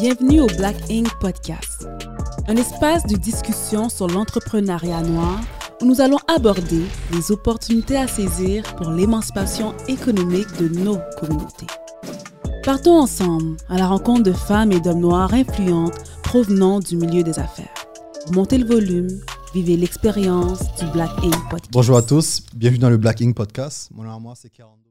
Bienvenue au Black Ink Podcast, un espace de discussion sur l'entrepreneuriat noir où nous allons aborder les opportunités à saisir pour l'émancipation économique de nos communautés. Partons ensemble à la rencontre de femmes et d'hommes noirs influentes provenant du milieu des affaires. Montez le volume, vivez l'expérience du Black Ink Podcast. Bonjour à tous, bienvenue dans le Black Ink Podcast. Mon nom à moi, c'est 42.